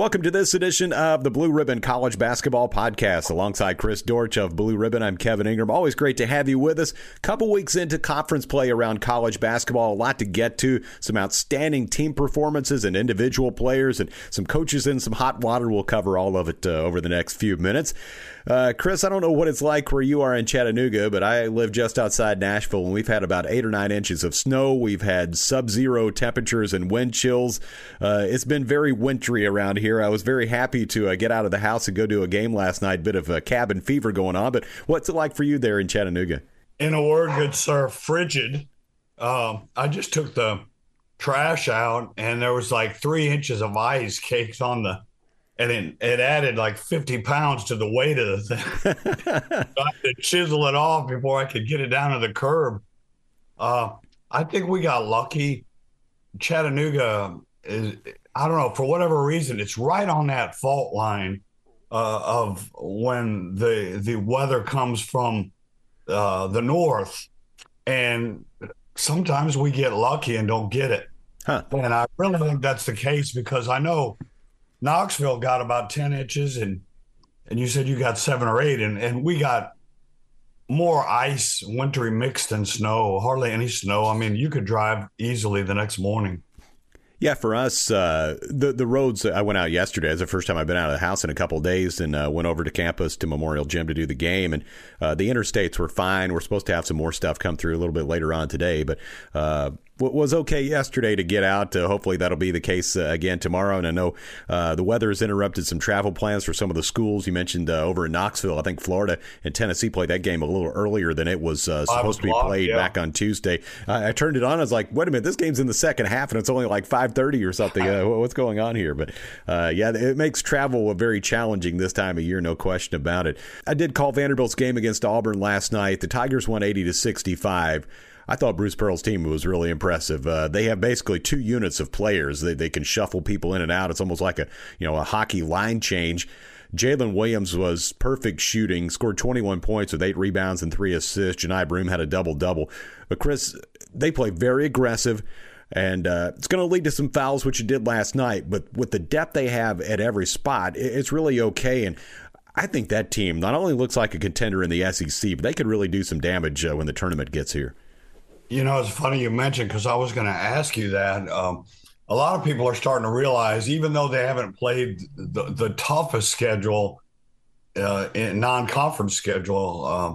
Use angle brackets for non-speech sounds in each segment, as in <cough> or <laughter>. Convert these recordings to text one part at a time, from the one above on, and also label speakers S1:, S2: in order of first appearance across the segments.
S1: Welcome to this edition of the Blue Ribbon College Basketball Podcast. Alongside Chris Dortch of Blue Ribbon, I'm Kevin Ingram. Always great to have you with us. Couple weeks into conference play around college basketball, a lot to get to. Some outstanding team performances and individual players, and some coaches in some hot water. We'll cover all of it uh, over the next few minutes. Uh, Chris, I don't know what it's like where you are in Chattanooga, but I live just outside Nashville, and we've had about eight or nine inches of snow. We've had sub-zero temperatures and wind chills. Uh, it's been very wintry around here. I was very happy to uh, get out of the house and go to a game last night. Bit of a cabin fever going on, but what's it like for you there in Chattanooga?
S2: In a word, good sir, frigid. Um, I just took the trash out, and there was like three inches of ice caked on the and it, it added like 50 pounds to the weight of the thing. <laughs> I had to chisel it off before I could get it down to the curb. Uh, I think we got lucky. Chattanooga is, I don't know, for whatever reason, it's right on that fault line uh, of when the the weather comes from uh, the north, and sometimes we get lucky and don't get it. Huh. And I really think that's the case because I know Knoxville got about 10 inches and and you said you got seven or eight and, and we got more ice, wintry mixed than snow, hardly any snow. I mean, you could drive easily the next morning.
S1: Yeah, for us, uh, the the roads. I went out yesterday. It's the first time I've been out of the house in a couple of days, and uh, went over to campus to Memorial Gym to do the game. And uh, the interstates were fine. We're supposed to have some more stuff come through a little bit later on today, but uh, was okay yesterday to get out. Uh, hopefully that'll be the case uh, again tomorrow. And I know uh, the weather has interrupted some travel plans for some of the schools. You mentioned uh, over in Knoxville, I think Florida and Tennessee played that game a little earlier than it was uh, supposed to be played yeah. back on Tuesday. I turned it on. I was like, wait a minute, this game's in the second half and it's only like 5:30 or something. Uh, what's going on here? But yeah, it makes travel very challenging this time of year, no question about it. I did call Vanderbilt's game against Auburn last night. The Tigers won 80 to 65. I thought Bruce Pearl's team was really impressive. Uh, they have basically two units of players. They, they can shuffle people in and out. It's almost like a you know a hockey line change. Jaylin Williams was perfect shooting, scored 21 points with eight rebounds and three assists. Johni Broome had a double double. But Chris, they play very aggressive and uh, it's going to lead to some fouls, which it did last night. But with the depth they have at every spot, it's really okay. And I think that team not only looks like a contender in the SEC, but they could really do some damage uh, when the tournament gets here.
S2: You know, it's funny you mentioned because I was going to ask you that. Um, a lot of people are starting to realize, even though they haven't played the, the toughest schedule, uh, in non-conference schedule, uh,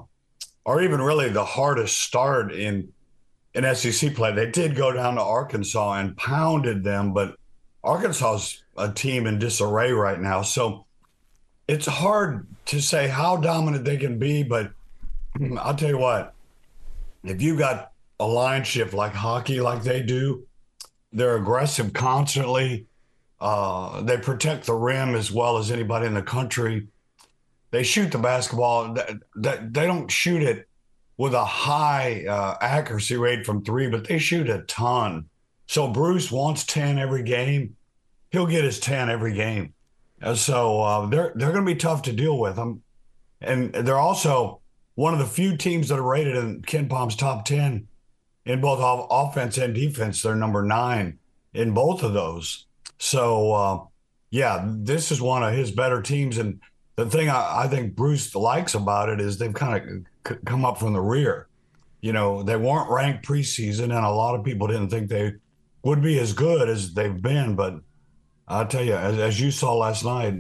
S2: or even really the hardest start in in SEC play, they did go down to Arkansas and pounded them. But Arkansas's a team in disarray right now, so it's hard to say how dominant they can be. But I'll tell you what, if you got a line shift like hockey, like they do. They're aggressive constantly. Uh, they protect the rim as well as anybody in the country. They shoot the basketball. They, they don't shoot it with a high uh, accuracy rate from three, but they shoot a ton. So Bruce wants 10 every game. He'll get his 10 every game. And so uh, they're they're going to be tough to deal with. them. and they're also one of the few teams that are rated in KenPom's top 10 in both offense and defense. They're number nine in both of those. So, uh, yeah, this is one of his better teams. And the thing I, I think Bruce likes about it is they've kind of c- come up from the rear. You know, they weren't ranked preseason, and a lot of people didn't think they would be as good as they've been. But I'll tell you, as, as, you saw last night,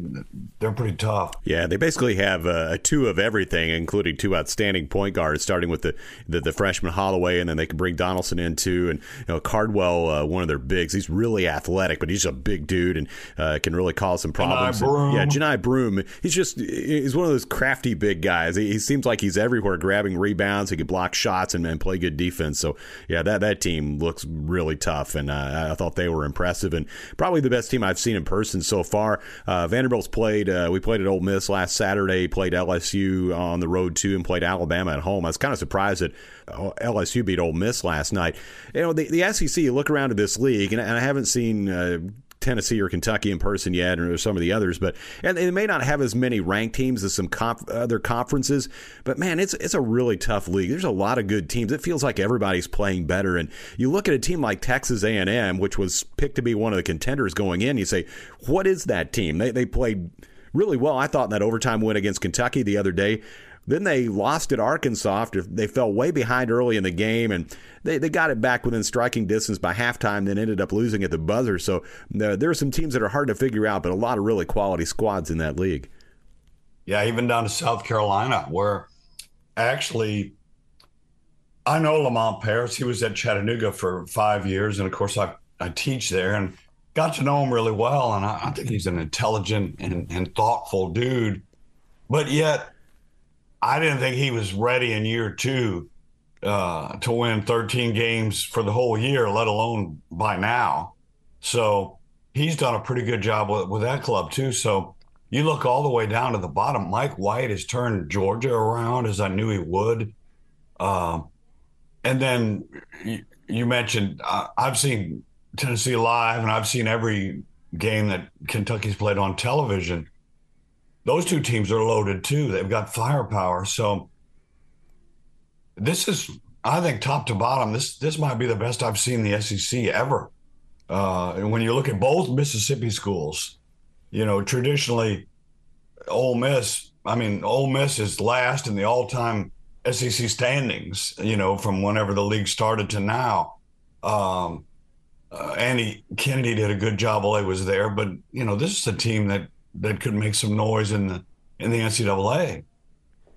S2: they're pretty tough.
S1: Yeah, they basically have uh, a two of everything, including two outstanding point guards, starting with the, the, the freshman Holloway, and then they can bring Donaldson in too. And you know, Cardwell, uh, one of their bigs, he's really athletic, but he's a big dude and uh, can really cause some problems.
S2: And,
S1: yeah, Johni Broome. he's just he's one of those crafty big guys. He, he, seems like he's everywhere, grabbing rebounds. He can block shots and, and, play good defense. So yeah, that that team looks really tough, and uh, I thought they were impressive and probably the best team I've I've seen in person so far. Uh, Vanderbilt's played. Uh, we played at Ole Miss last Saturday. Played LSU on the road too, and played Alabama at home. I was kind of surprised that uh, LSU beat Ole Miss last night. You know, the, the SEC. You look around at this league, and, and I haven't seen. Tennessee or Kentucky in person yet, or some of the others, but and they may not have as many ranked teams as some other conferences. But man, it's it's a really tough league. There's a lot of good teams. It feels like everybody's playing better. And you look at a team like Texas A&M, which was picked to be one of the contenders going in. You say, what is that team? They they played really well. I thought in that overtime win against Kentucky the other day. Then they lost at Arkansas they fell way behind early in the game, and they, they got it back within striking distance by halftime, then ended up losing at the buzzer. So uh, there are some teams that are hard to figure out, but a lot of really quality squads in that league.
S2: Yeah, even down to South Carolina, where actually I know Lamont Paris. He was at Chattanooga for five years, and of course I I teach there and got to know him really well. And I, I think he's an intelligent and, and thoughtful dude, but yet I didn't think he was ready in year two uh, to win 13 games for the whole year, let alone by now. So he's done a pretty good job with, with that club too. So you look all the way down to the bottom. Mike White has turned Georgia around as I knew he would. Um, and then you, you mentioned uh, I've seen Tennessee live, and I've seen every game that Kentucky's played on television those two teams are loaded too. They've got firepower. So this is, I think, top to bottom. This this might be the best I've seen the SEC ever. Uh, and when you look at both Mississippi schools, you know, traditionally, Ole Miss. I mean, Ole Miss is last in the all-time SEC standings. You know, from whenever the league started to now. Um, uh, Andy Kennedy did a good job while he was there, but you know, this is a team that that could make some noise in the in the NCAA.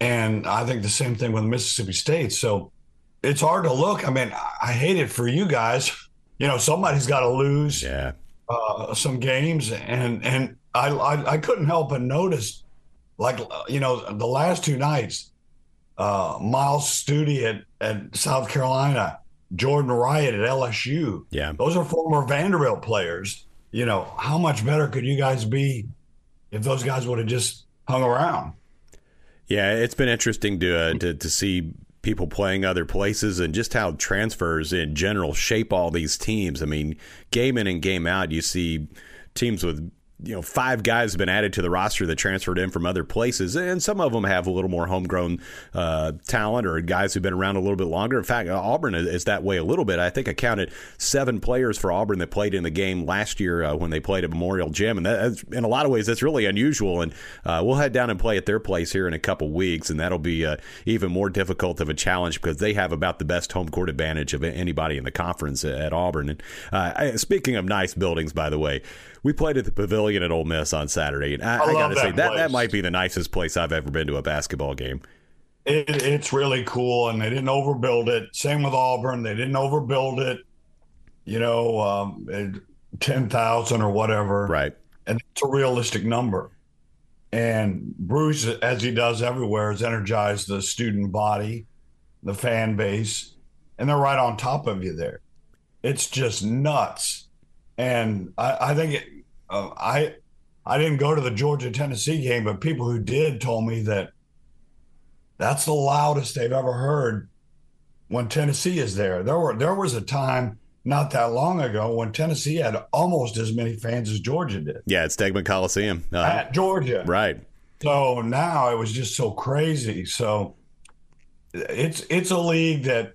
S2: And I think the same thing with Mississippi State. So it's hard to look. I mean, I hate it for you guys. You know, somebody's got to lose
S1: yeah.
S2: uh, some games, and and I, I, I couldn't help but notice, like you know, the last two nights, uh, Myles Stute at at South Carolina, Jordan Wright at LSU.
S1: Yeah,
S2: those are former Vanderbilt players. You know, how much better could you guys be if those guys would have just hung around.
S1: Yeah, it's been interesting to uh, to, to see people playing other places and just how transfers in general shape all these teams. I mean, game in and game out, you see teams with you know, five guys have been added to the roster that transferred in from other places, and some of them have a little more homegrown uh, talent or guys who've been around a little bit longer. In fact, Auburn is that way a little bit. I think I counted seven players for Auburn that played in the game last year uh, when they played at Memorial Gym, and that, in a lot of ways that's really unusual. And uh, we'll head down and play at their place here in a couple weeks, and that'll be uh, even more difficult of a challenge because they have about the best home court advantage of anybody in the conference at Auburn. And uh, speaking of nice buildings, by the way we played at the Pavilion at Ole Miss on Saturday, and I, I, I got to say that that might be the nicest place I've ever been to a basketball game.
S2: It, it's really cool, and they didn't overbuild it. Same with Auburn; they didn't overbuild it. You know, um, ten thousand or whatever,
S1: right?
S2: And it's a realistic number. And Bruce, as he does everywhere, has energized the student body, the fan base, and they're right on top of you there. It's just nuts and I, I think it, uh, I I didn't go to the Georgia Tennessee game, but people who did told me that that's the loudest they've ever heard when Tennessee is there. There were there was a time not that long ago when Tennessee had almost as many fans as Georgia did.
S1: Yeah, it's Stegeman Coliseum
S2: uh, at Georgia,
S1: right?
S2: So now it was just so crazy. So it's it's a league that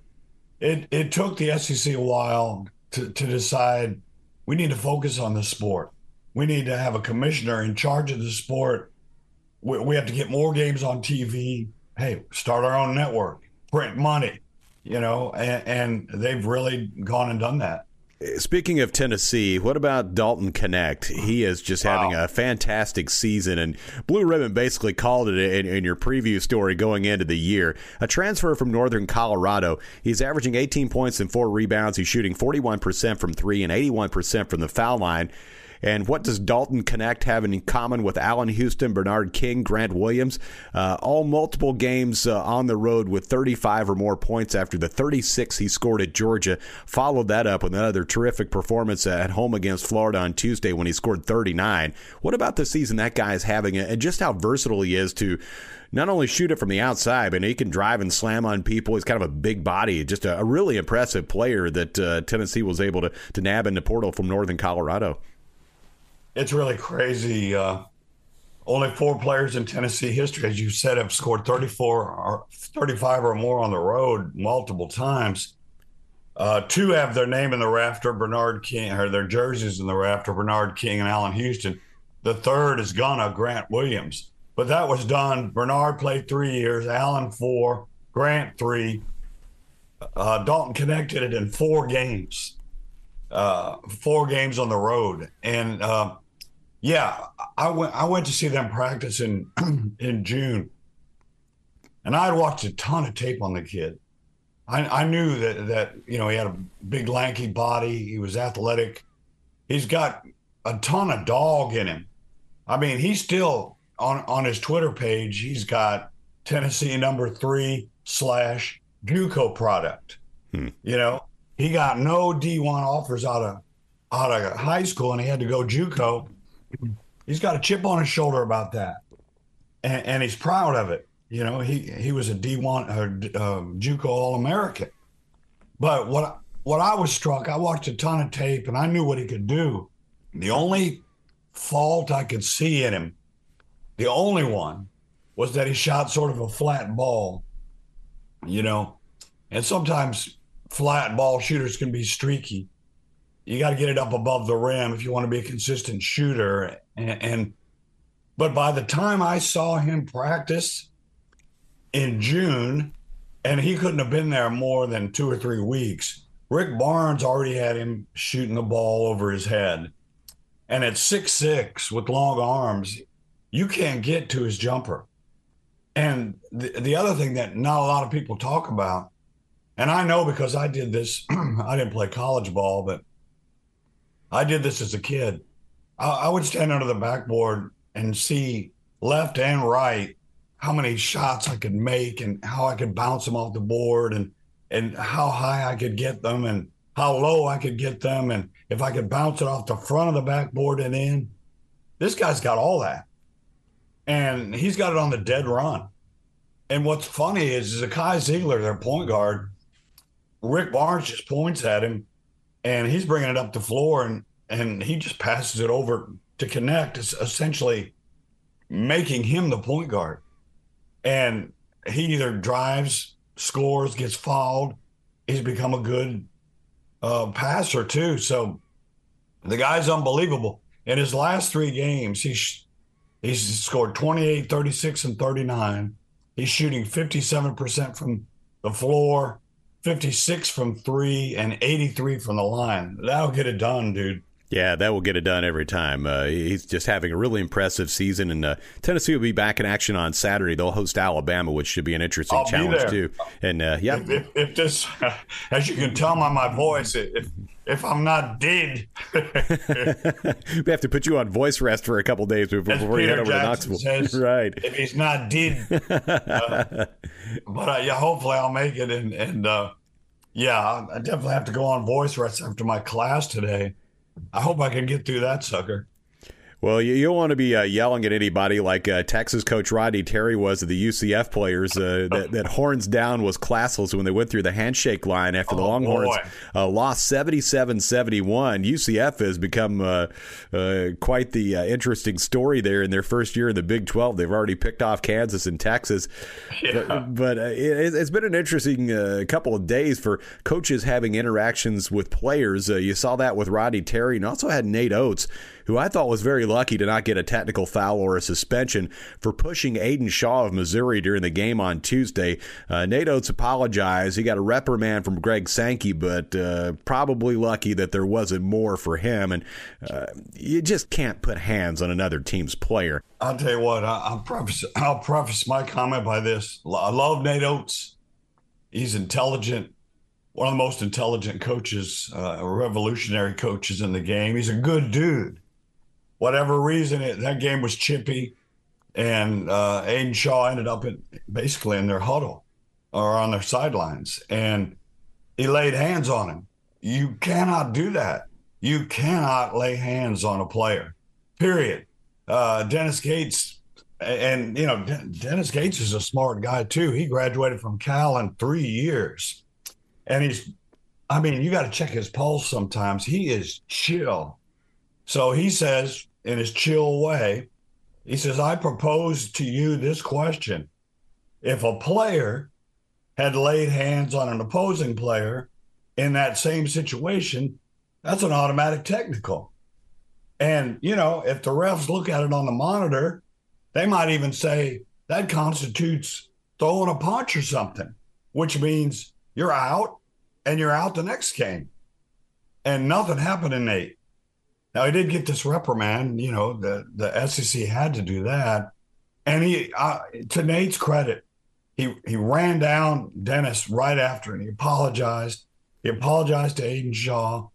S2: it it took the SEC a while to to decide we need to focus on the sport. We need to have a commissioner in charge of the sport. We, we have to get more games on TV. Hey, start our own network, print money, you know, and, and they've really gone and done that.
S1: Speaking of Tennessee, what about Dalton Knecht? He is just having wow. a fantastic season, and Blue Ribbon basically called it in, in, your preview story going into the year. A transfer from Northern Colorado. He's averaging 18 points and four rebounds. He's shooting 41% from three and 81% from the foul line. And what does Dalton Knecht have in common with Allan Houston, Bernard King, Grant Williams? Uh, all multiple games uh, on the road with 35 or more points after the 36 he scored at Georgia. Followed that up with another terrific performance at home against Florida on Tuesday when he scored 39. What about the season that guy is having and just how versatile he is to not only shoot it from the outside, but he can drive and slam on people. He's kind of a big body, just a, a really impressive player that uh, Tennessee was able to, to nab in the portal from Northern Colorado.
S2: It's really crazy. Uh, only four players in Tennessee history, as you said, have scored 34 or 35 or more on the road multiple times. Uh, two have their name in the rafter, Bernard King, or their jerseys in the rafter, Bernard King and Allan Houston. The third is Gunna, Grant Williams. But that was done. Bernard played three years, Allan four, Grant three. Uh, Dalton connected it in four games, uh, four games on the road. And uh, yeah, I went. I went to see them practice in <clears throat> in June, and I had watched a ton of tape on the kid. I, I knew that that you know he had a big lanky body. He was athletic. He's got a ton of dog in him. I mean, he's still on on his Twitter page. He's got Tennessee number three slash JUCO product. Hmm. You know, he got no D one offers out of out of high school, and he had to go JUCO he's got a chip on his shoulder about that, and, and he's proud of it. You know, he he was a D one or uh, JUCO All American. But what what I was struck, I watched a ton of tape, and I knew what he could do. The only fault I could see in him, the only one, was that he shot sort of a flat ball. You know, and sometimes flat ball shooters can be streaky you got to get it up above the rim if you want to be a consistent shooter. And, and, but by the time I saw him practice in June, and he couldn't have been there more than two or three weeks, Rick Barnes already had him shooting the ball over his head. And at six six with long arms, you can't get to his jumper. And the, the other thing that not a lot of people talk about, and I know because I did this, <clears throat> I didn't play college ball, but I did this as a kid. I, I would stand under the backboard and see left and right how many shots I could make and how I could bounce them off the board and and how high I could get them and how low I could get them and if I could bounce it off the front of the backboard and in. This guy's got all that. And he's got it on the dead run. And what's funny is Zakai Zeigler, their point guard, Rick Barnes just points at him and he's bringing it up the floor and and he just passes it over to Knecht it's essentially making him the point guard. And he either drives scores gets fouled. He's become a good uh, passer too. So the guy's unbelievable. In his last three games he's he's scored 28 36 and 39 he's shooting 57% from the floor 56 from three and 83 from the line. That'll get it done, dude.
S1: Yeah, that will get it done every time. Uh, he's just having a really impressive season, and uh, Tennessee will be back in action on Saturday. They'll host Alabama, which should be an interesting
S2: I'll
S1: challenge too. And uh, yeah,
S2: if, if, if, this, <laughs> as you can tell by my voice, if if I'm not dead, <laughs> we
S1: have to put you on voice rest for a couple days before, before you head over
S2: Jackson
S1: to Knoxville.
S2: Says, <laughs>
S1: right?
S2: If he's not dead, uh, but uh, yeah, hopefully I'll make it. And and uh, yeah, I definitely have to go on voice rest after my class today. I hope I can get through that sucker.
S1: Well, you, you don't want to be uh, yelling at anybody like uh, Texas coach Rodney Terry was at the UCF players. Uh, <laughs> that, that, horns down was classless when they went through the handshake line after the oh, Longhorns uh, lost 77 71. UCF has become uh, uh, quite the interesting story there in their first year in the Big 12. They've already picked off Kansas and Texas. Yeah. But, but it, has been an interesting couple of days for coaches having interactions with players. you saw that with Rodney Terry and also had Nate Oats who I thought was very lucky to not get a technical foul or a suspension for pushing Aidan Shaw of Missouri during the game on Tuesday. Uh, Nate Oats apologized. He got a reprimand from Greg Sankey, but uh, probably lucky that there wasn't more for him. And uh, you just can't put hands on another team's player.
S2: I'll tell you what, I, will preface, I'll preface my comment by this. I love Nate Oats. He's intelligent one of the most intelligent coaches, uh, revolutionary coaches in the game. He's a good dude whatever reason, it, that game was chippy, and uh, Aidan Shaw ended up in, basically in their huddle or on their sidelines, and he laid hands on him. You cannot do that. You cannot lay hands on a player. Period. Uh, Dennis Gates, and you know Dennis Gates is a smart guy too. He graduated from Cal in three years, and he's. I mean, you got to check his pulse sometimes. He is chill. So he says, in his chill way. He says, I propose to you this question. If a player had laid hands on an opposing player in that same situation, that's an automatic technical. And, you know, if the refs look at it on the monitor, they might even say that constitutes throwing a punch or something, which means you're out and you're out the next game. And nothing happened in Nate. Now he did get this reprimand. You know, the the SEC had to do that, and he, uh, to Nate's credit, he he ran down Dennis right after, and he apologized. He apologized to Aidan Shaw.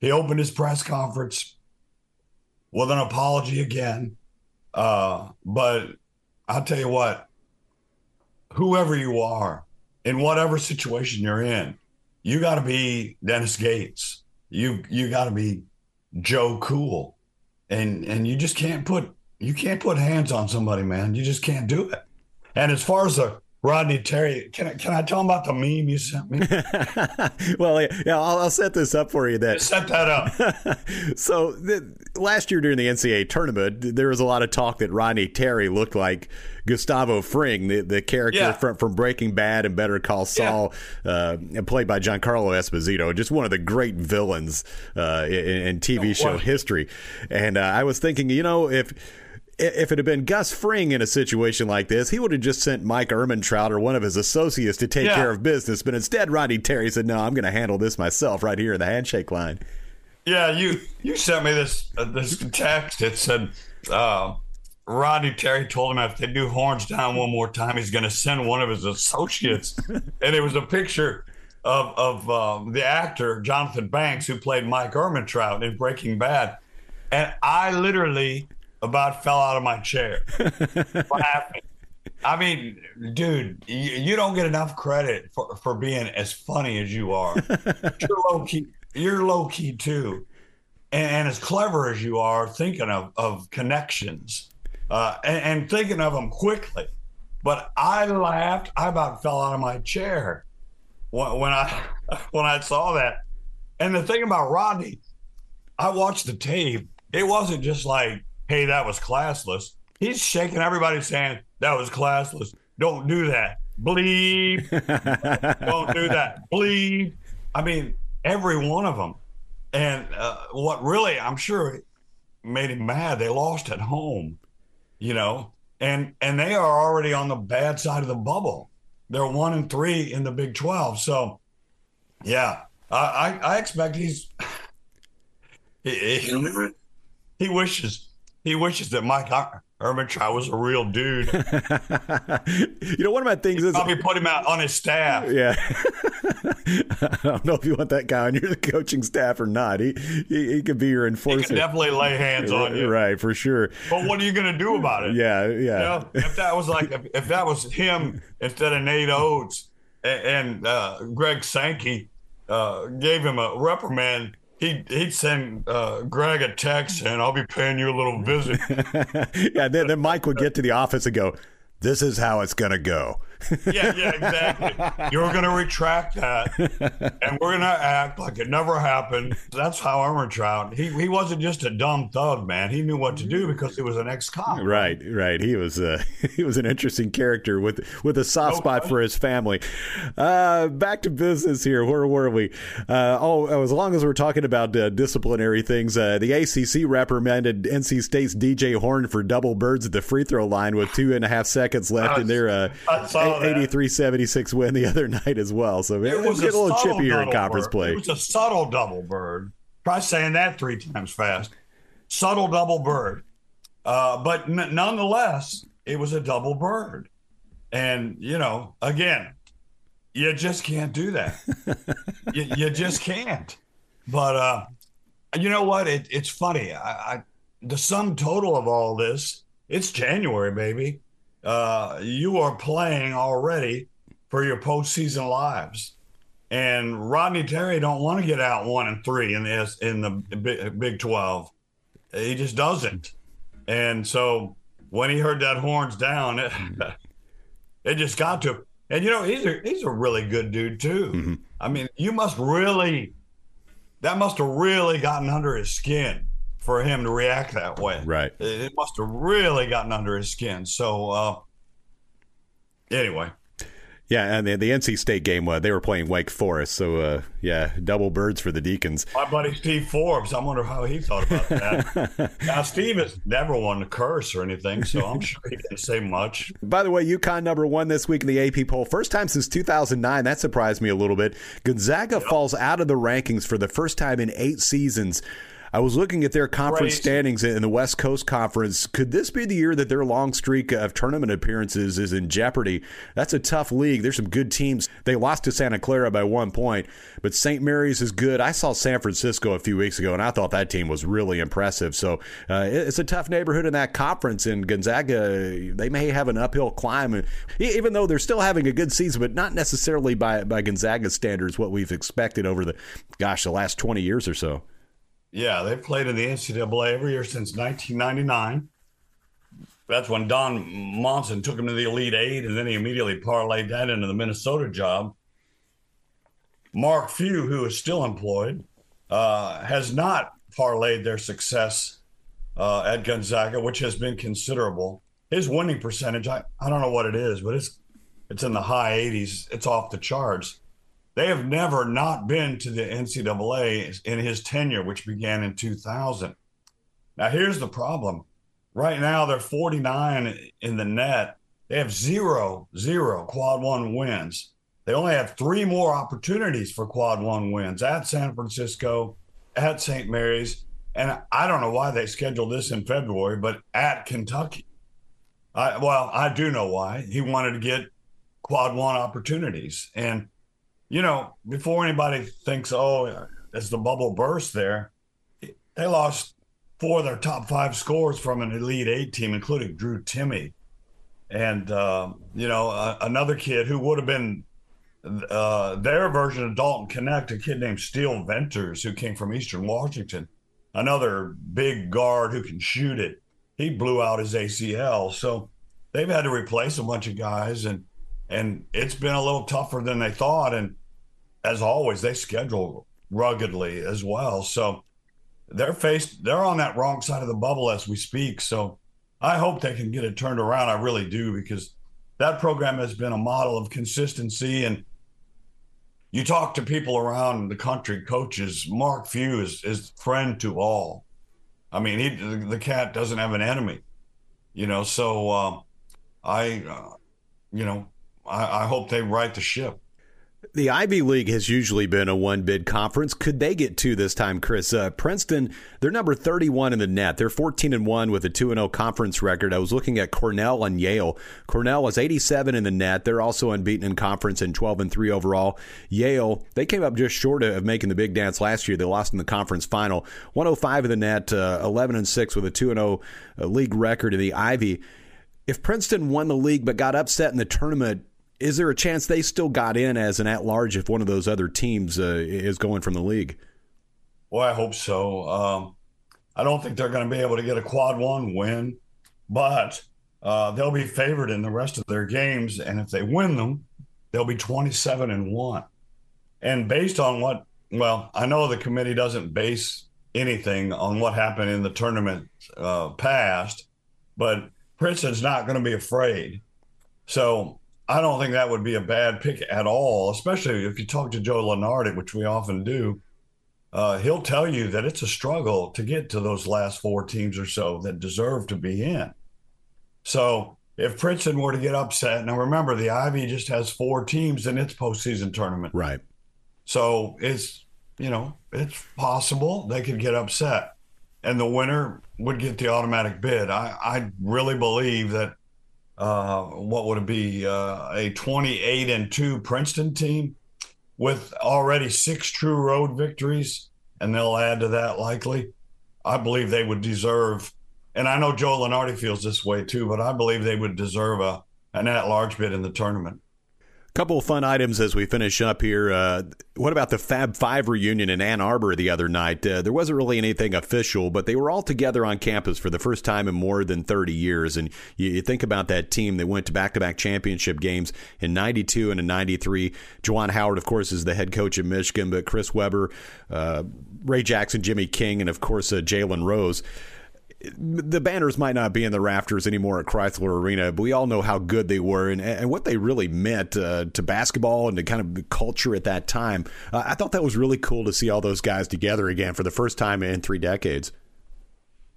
S2: He opened his press conference with an apology again. Uh, but I'll tell you what, whoever you are, in whatever situation you're in, you got to be Dennis Gates. You you got to be Joe Cool, and and you just can't put you can't put hands on somebody, man. You just can't do it. And as far as the Rodney Terry, can I, can I tell him about the meme you sent me? <laughs>
S1: well, yeah, I'll, I'll, set this up for you. That
S2: set that up. <laughs>
S1: so the, last year during the NCAA tournament, there was a lot of talk that Rodney Terry looked like Gustavo Fring, the, the character yeah. from, from Breaking Bad and Better Call Saul, yeah. uh, played by Giancarlo Esposito, just one of the great villains uh, in, in, TV oh, show history. And uh, I was thinking, you know, if if it had been Gus Fring in a situation like this, he would have just sent Mike Ehrmantraut or one of his associates to take yeah. care of business. But instead, Rodney Terry said, "No, I'm going to handle this myself right here in the handshake line."
S2: Yeah, you you sent me this uh, this text. It said uh, Rodney Terry told him if they do horns down one more time, he's going to send one of his associates, <laughs> and it was a picture of of um, the actor Jonathan Banks who played Mike Ehrmantraut in Breaking Bad, and I literally about fell out of my chair. <laughs> what happened? I mean, dude, you, you, don't get enough credit for, for being as funny as you are. <laughs> you're low key. You're low key too, and, and, as clever as you are, thinking of of connections uh, and, and thinking of them quickly. But I laughed. I about fell out of my chair when, when I <laughs> when I saw that. And the thing about Rodney, I watched the tape. It wasn't just like hey, that was classless. He's shaking everybody saying, that was classless. Don't do that. Bleed. <laughs> Don't do that. Bleed. I mean, every one of them. And uh, what really, I'm sure, made him mad, they lost at home, you know, and and they are already on the bad side of the bubble. They're one and three in the Big 12. So, yeah, I, I, I expect he's. <sighs> He, he, he wishes he wishes that Mike Ehrmantraut was a real dude. <laughs>
S1: you know, one of my things He'd is
S2: probably put him out on his staff.
S1: Yeah, <laughs> I don't know if you want that guy on your coaching staff or not. He he, he could be your enforcer. He
S2: can definitely lay hands on you,
S1: right? For sure.
S2: But what are you going to do about it?
S1: Yeah, yeah. You
S2: know, if that was like if, if that was him instead of Nate Oats and, and uh, Greg Sankey uh, gave him a reprimand he'd, he'd send uh, Greg a text and I'll be paying you a little visit. <laughs>
S1: yeah, then, then Mike would get to the office and go, this is how it's going to go.
S2: Yeah, yeah, exactly. You're going to retract that, and we're going to act like it never happened. That's how Ehrmantraut. He he wasn't just a dumb thug, man. He knew what to do because he was an ex-cop.
S1: Right, right. He was uh, <laughs> he was an interesting character with with a soft no spot for his family. Uh, back to business here. Where were we? Uh, oh, as long as we're talking about uh, disciplinary things, uh, the ACC reprimanded NC State's DJ Horn for double birds at the free throw line with two and a half seconds seconds left in their uh, 83-76 win the other <laughs> night as well. So it, it was a, a little chippier in conference
S2: bird.
S1: play.
S2: It was a subtle double bird. Try saying that three times fast. Subtle double bird. Uh, but n- nonetheless, it was a double bird. And, you know, again, you just can't do that. <laughs> you, you, just can't. But uh, you know what? It, it's funny. I, I, the sum total of all this, it's January, baby uh, you are playing already for your postseason lives. And Rodney Terry don't want to get out one and three in the in the Big Twelve. He just doesn't. And so when he heard that horns down, it, <laughs> it just got to him. And you know he's a he's a really good dude too. Mm-hmm. I mean, you must really that must have really gotten under his skin for him to react that way.
S1: Right.
S2: It, it must have really gotten under his skin. So, uh, anyway.
S1: Yeah, and the, the NC State game, uh, they were playing Wake Forest. So, uh, yeah, double birds for the Deacons.
S2: My buddy Steve Forbes, I wonder how he thought about that. <laughs> now, Steve has never one to curse or anything, so I'm sure he didn't say much.
S1: By the way, UConn number one this week in the AP poll. First time since 2009. That surprised me a little bit. Gonzaga yep. falls out of the rankings for the first time in eight seasons. I was looking at their conference standings in the West Coast Conference. Could this be the year that their long streak of tournament appearances is in jeopardy? That's a tough league. There's some good teams. They lost to Santa Clara by one point, but St. Mary's is good. I saw San Francisco a few weeks ago, and I thought that team was really impressive. So uh, it's a tough neighborhood in that conference, and Gonzaga, they may have an uphill climb, even though they're still having a good season, but not necessarily by, by Gonzaga standards, what we've expected over the, gosh, the last 20 years or so.
S2: Yeah, they've played in the NCAA every year since 1999. That's when Dan Monson took him to the Elite Eight, and then he immediately parlayed that into the Minnesota job. Mark Few, who is still employed, uh, has not parlayed their success uh, at Gonzaga, which has been considerable. His winning percentage, I, I don't know what it is, but it's it's in the high 80s. It's off the charts. They have never not been to the NCAA in his tenure, which began in 2000. Now, here's the problem. Right now, they're 49 in the net. They have zero, zero quad one wins. They only have three more opportunities for quad one wins at San Francisco, at St. Mary's, and I don't know why they scheduled this in February, but at Kentucky. I, well, I do know why. He wanted to get quad one opportunities. And you know, before anybody thinks, oh, as the bubble burst there, they lost four of their top five scores from an Elite Eight team, including Drew Timme. And, uh, you know, uh, another kid who would have been uh, their version of Dalton Knecht, a kid named Steele Venters, who came from Eastern Washington, another big guard who can shoot it. He blew out his ACL. So they've had to replace a bunch of guys. And, and it's been a little tougher than they thought. And as always, they schedule ruggedly as well. So they're faced, they're on that wrong side of the bubble as we speak. So I hope they can get it turned around. I really do because that program has been a model of consistency. And you talk to people around the country, coaches. Mark Few is, is friend to all. I mean, he the, cat doesn't have an enemy, you know. So um, I, uh, you know, I, I hope they right the ship.
S1: The Ivy League has usually been a one bid conference. Could they get two this time, Chris? Uh, Princeton, they're number 31 in the net. They're 14 and 1 with a 2 0 conference record. I was looking at Cornell and Yale. Cornell was 87 in the net. They're also unbeaten in conference and 12 and 3 overall. Yale, they came up just short of making the big dance last year. They lost in the conference final. 105 in the net, uh, 11 and 6 with a 2 0 uh, league record in the Ivy. If Princeton won the league but got upset in the tournament, is there a chance they still got in as an at large if one of those other teams uh, is going from the league?
S2: Well, I hope so. Um, I don't think they're going to be able to get a quad one win, but uh, they'll be favored in the rest of their games. And if they win them, they'll be 27 and one. And based on what, well, I know the committee doesn't base anything on what happened in the tournament uh, past, but Princeton's not going to be afraid. So I don't think that would be a bad pick at all, especially if you talk to Joe Lunardi, which we often do. Uh, he'll tell you that it's a struggle to get to those last four teams or so that deserve to be in. So if Princeton were to get upset, now remember the Ivy just has four teams in its postseason tournament.
S1: Right.
S2: So it's, you know, it's possible they could get upset and the winner would get the automatic bid. I, I really believe that uh, what would it be uh, a 28 and 2 Princeton team with already six true road victories, and they'll add to that likely. I believe they would deserve, and I know Joe Lunardi feels this way too, but I believe they would deserve a an at large bid in the tournament.
S1: Couple of fun items as we finish up here. Uh, what about the Fab Five reunion in Ann Arbor the other night? Uh, there wasn't really anything official, but they were all together on campus for the first time in more than 30 years. And you, you think about that team that went to back to back championship games in 92 and in 93. Juwan Howard, of course, is the head coach of Michigan, but Chris Webber, uh, Ray Jackson, Jimmy King, and of course, uh, Jalen Rose the banners might not be in the rafters anymore at Chrysler Arena, but we all know how good they were and, and what they really meant uh, to basketball and to kind of the culture at that time. Uh, I thought that was really cool to see all those guys together again for the first time in three decades.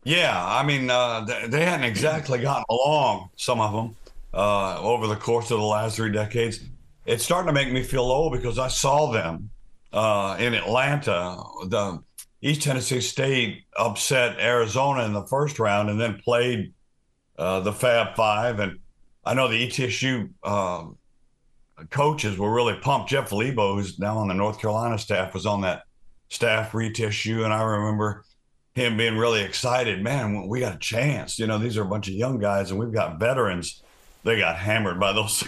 S2: Yeah, I mean, uh, they hadn't exactly gotten along, some of them, uh, over the course of the last three decades. It's starting to make me feel old because I saw them uh, in Atlanta. The East Tennessee State upset Arizona in the first round and then played uh, the Fab Five. And I know the ETSU um, coaches were really pumped. Jeff Lebo, who's now on the North Carolina staff, was on that staff for ETSU. And I remember him being really excited. Man, we got a chance. You know, these are a bunch of young guys and we've got veterans. They got hammered by those,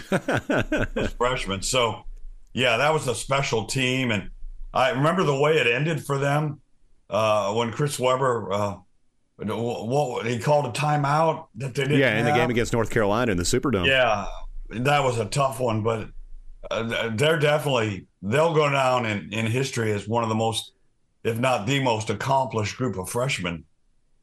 S2: those <laughs> freshmen. So, yeah, that was a special team. And I remember the way it ended for them uh, when Chris Webber uh, what he called a timeout that they didn't.
S1: Yeah, in the game against North Carolina in the Superdome.
S2: Yeah, that was a tough one, but uh, they're definitely they'll go down in, in history as one of the most, if not the most accomplished group of freshmen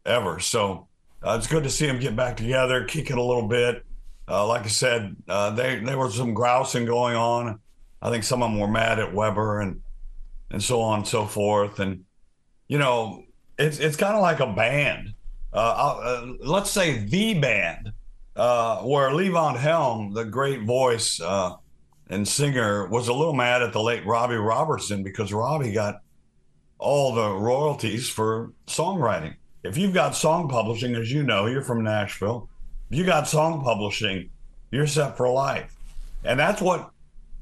S2: ever. So uh, it's good to see them get back together, kick it a little bit. Uh, like I said, uh, they there was some grousing going on. I think some of them were mad at Webber and and so on and so forth. And you know, it's it's kind of like a band. Uh, uh, let's say the band, uh, where Levon Helm, the great voice uh, and singer, was a little mad at the late Robbie Robertson because Robbie got all the royalties for songwriting. If you've got song publishing, as you know, you're from Nashville. If you got song publishing, you're set for life, and that's what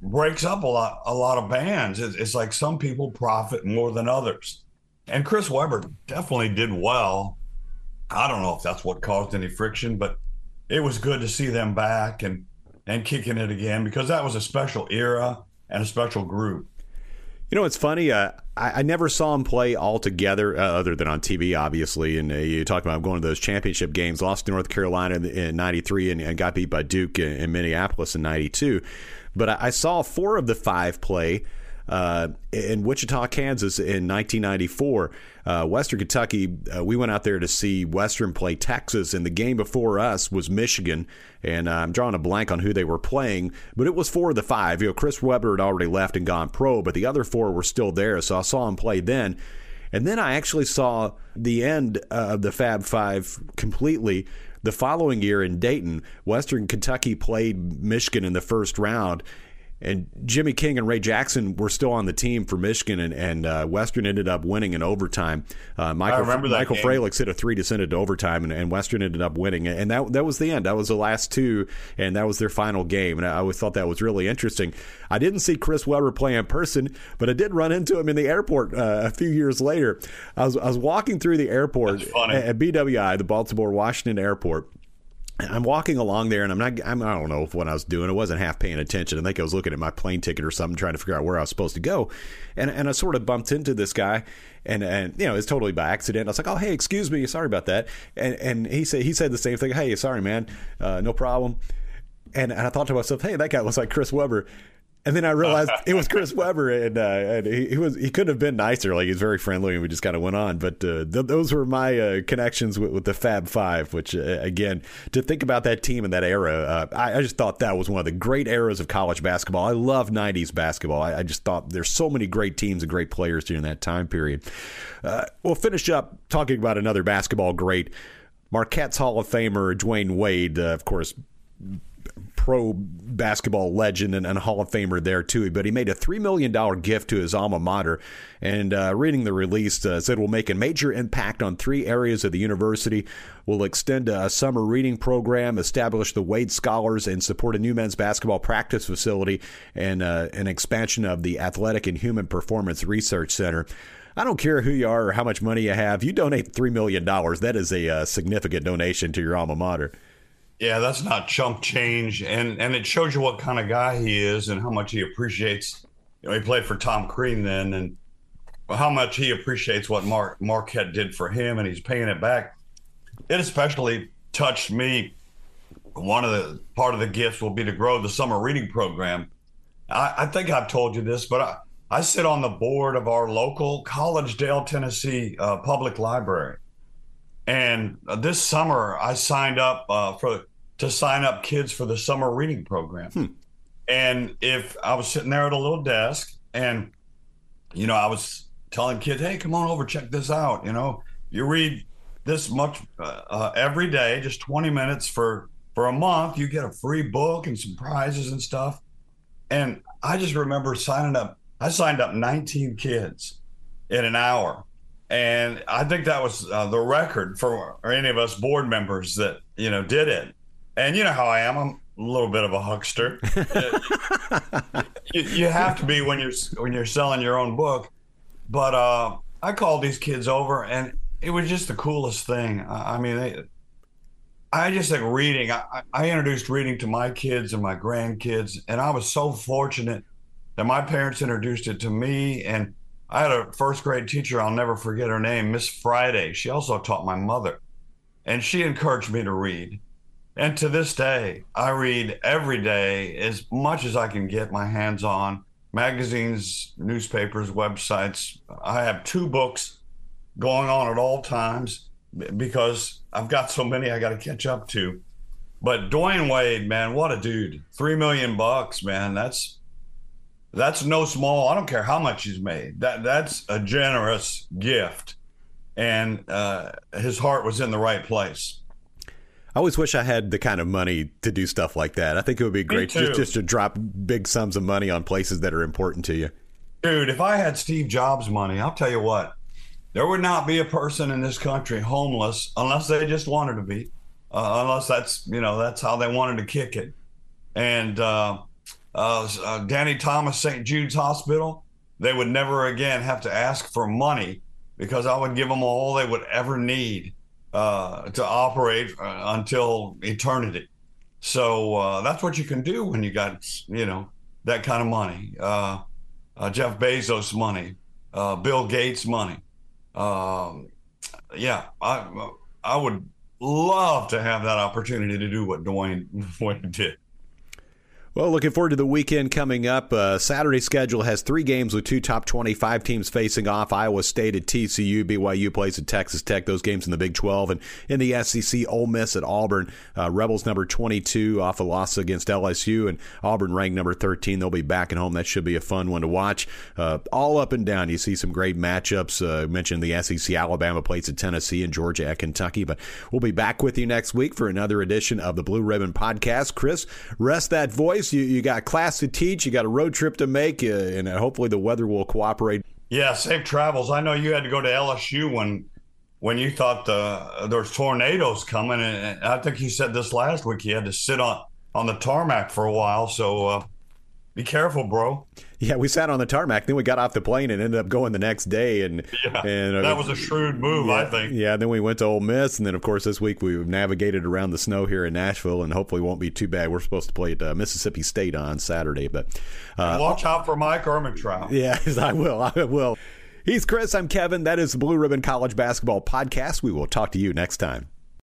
S2: breaks up a lot a lot of bands. It's, it's like some people profit more than others and Chris Webber definitely did well. I don't know if that's what caused any friction, but it was good to see them back and and kicking it again because that was a special era and a special group.
S1: You know, it's funny. Uh, I, I, never saw them play all together, uh, other than on TV, obviously. And uh, you talk about going to those championship games, lost to North Carolina in '93, and, and, got beat by Duke in, in Minneapolis in '92. But I, I saw four of the five play uh, in Wichita, Kansas in 1994. Uh, Western Kentucky, uh, we went out there to see Western play Texas, and the game before us was Michigan. And uh, I'm drawing a blank on who they were playing, but it was four of the five. You know, Chris Webber had already left and gone pro, but the other four were still there, so I saw him play then. And then I actually saw the end of the Fab Five completely the following year in Dayton. Western Kentucky played Michigan in the first round and Jimmy King and Ray Jackson were still on the team for Michigan, and, and uh, Western ended up winning in overtime. Uh, Michael, I remember that Michael Fralick hit a three to send it to overtime, and, and, Western ended up winning. And that that was the end. That was the last two, and that was their final game. And I always thought that was really interesting. I didn't see Chris Webber play in person, but I did run into him in the airport uh, a few years later. I was I was walking through the airport at BWI, the Baltimore Washington Airport I'm walking along there, and I'm not. I'm, I don't know what I was doing. I wasn't half paying attention. I think I was looking at my plane ticket or something, trying to figure out where I was supposed to go. And and I sort of bumped into this guy, and and you know it's totally by accident. I was like, "Oh, hey, excuse me, sorry about that." And and he said he said the same thing. Hey, sorry, man, uh, no problem. And, and I thought to myself, "Hey, that guy looks like Chris Webber." And then I realized <laughs> it was Chris Webber, and, uh, and he, he, was he couldn't have been nicer. Like he's very friendly, and we just kind of went on. But uh, th- those were my uh, connections with, with, the Fab Five. Which uh, again, to think about that team in that era, uh, I, I, just thought that was one of the great eras of college basketball. I love '90s basketball. I, I just thought there's so many great teams and great players during that time period. Uh, we'll finish up talking about another basketball great. Marquette's Hall of Famer Dwyane Wade, of course, pro basketball legend and, and, Hall of Famer there too. But he made a three million dollar gift to his alma mater, and uh, reading the release uh, said it will make a major impact on three areas of the university. Will extend a summer reading program, establish the Wade Scholars, and support a new men's basketball practice facility and uh, an expansion of the Athletic and Human Performance Research Center. I don't care who you are or how much money you have. You donate $3 million. That is a uh, significant donation to your alma mater.
S2: Yeah, that's not chump change, and and it shows you what kind of guy he is and how much he appreciates. You know, he played for Tom Crean then, and how much he appreciates what Mark Marquette did for him, and he's paying it back. It especially touched me. One of the part of the gifts will be to grow the summer reading program. I, I think I've told you this, but I, I sit on the board of our local Collegedale, Tennessee uh, public library. And uh, this summer, I signed up uh, for to sign up kids for the summer reading program. Hmm. And if I was sitting there at a little desk, and you know, I was telling kids, "Hey, come on over, check this out." You know, you read this much uh, uh every day, just twenty minutes for for a month. You get a free book and some prizes and stuff. And I just remember signing up. I signed up 19 kids in an hour and I think that was uh, the record for any of us board members that you know did it. And you know how I am. I'm a little bit of a huckster. <laughs> you, you, have to be when you're when you're selling your own book. But uh, I called these kids over, and it was just the coolest thing. I, I mean, they, I just think reading. I, I introduced reading to my kids and my grandkids, and I was so fortunate that my parents introduced it to me and I had a first grade teacher, I'll never forget her name, Miss Friday. She also taught my mother, and she encouraged me to read. And to this day, I read every day as much as I can get my hands on magazines, newspapers, websites. I have two books going on at all times because I've got so many I got to catch up to. But Dwyane Wade, man, what a dude! Three million bucks, man. That's that's no small. I don't care how much he's made. That that's a generous gift, and uh, his heart was in the right place.
S1: I always wish I had the kind of money to do stuff like that. I think it would be great just, just to drop big sums of money on places that are important to you.
S2: Dude, if I had Steve Jobs money, I'll tell you what, there would not be a person in this country homeless unless they just wanted to be, uh, unless that's you know that's how they wanted to kick it, and. Uh, uh, uh, Danny Thomas St. Jude's Hospital, they would never again have to ask for money because I would give them all they would ever need uh, to operate uh, until eternity. So uh, that's what you can do when you got, you know, that kind of money. Uh, Jeff Bezos money, Bill Gates money. Um, yeah, I I would love to have that opportunity to do what Dwayne, <laughs> Dwyane did.
S1: Well, looking forward to the weekend coming up. Uh, Saturday schedule has three games with two top 25 teams facing off. Iowa State at TCU, BYU plays at Texas Tech, those games in the Big 12. And in the SEC, Ole Miss at Auburn. Uh, Rebels number 22 off a loss against LSU, and Auburn ranked number 13. They'll be back at home. That should be a fun one to watch. Uh, all up and down, you see some great matchups. Uh, mentioned the SEC, Alabama plays at Tennessee and Georgia at Kentucky. But we'll be back with you next week for another edition of the Blue Ribbon Podcast. Chris, rest that voice you you got class to teach, you got a road trip to make, uh, and hopefully the weather will cooperate.
S2: Yeah, safe travels. I know you had to go to LSU when when you thought the, there's tornadoes coming, and I think you said this last week. You had to sit on on the tarmac for a while, so uh, be careful, bro.
S1: Yeah, we sat on the tarmac. Then we got off the plane and ended up going the next day. And
S2: yeah, and uh, that was a shrewd move,
S1: yeah,
S2: I think.
S1: Yeah. Then we went to Ole Miss, and then of course this week we've navigated around the snow here in Nashville, and hopefully won't be too bad. We're supposed to play at uh, Mississippi State on Saturday, but
S2: uh, watch out for Mike Ehrmantraut.
S1: Yeah, <laughs> I will. I will. He's Chris. I'm Kevin. That is the Blue Ribbon College Basketball Podcast. We will talk to you next time.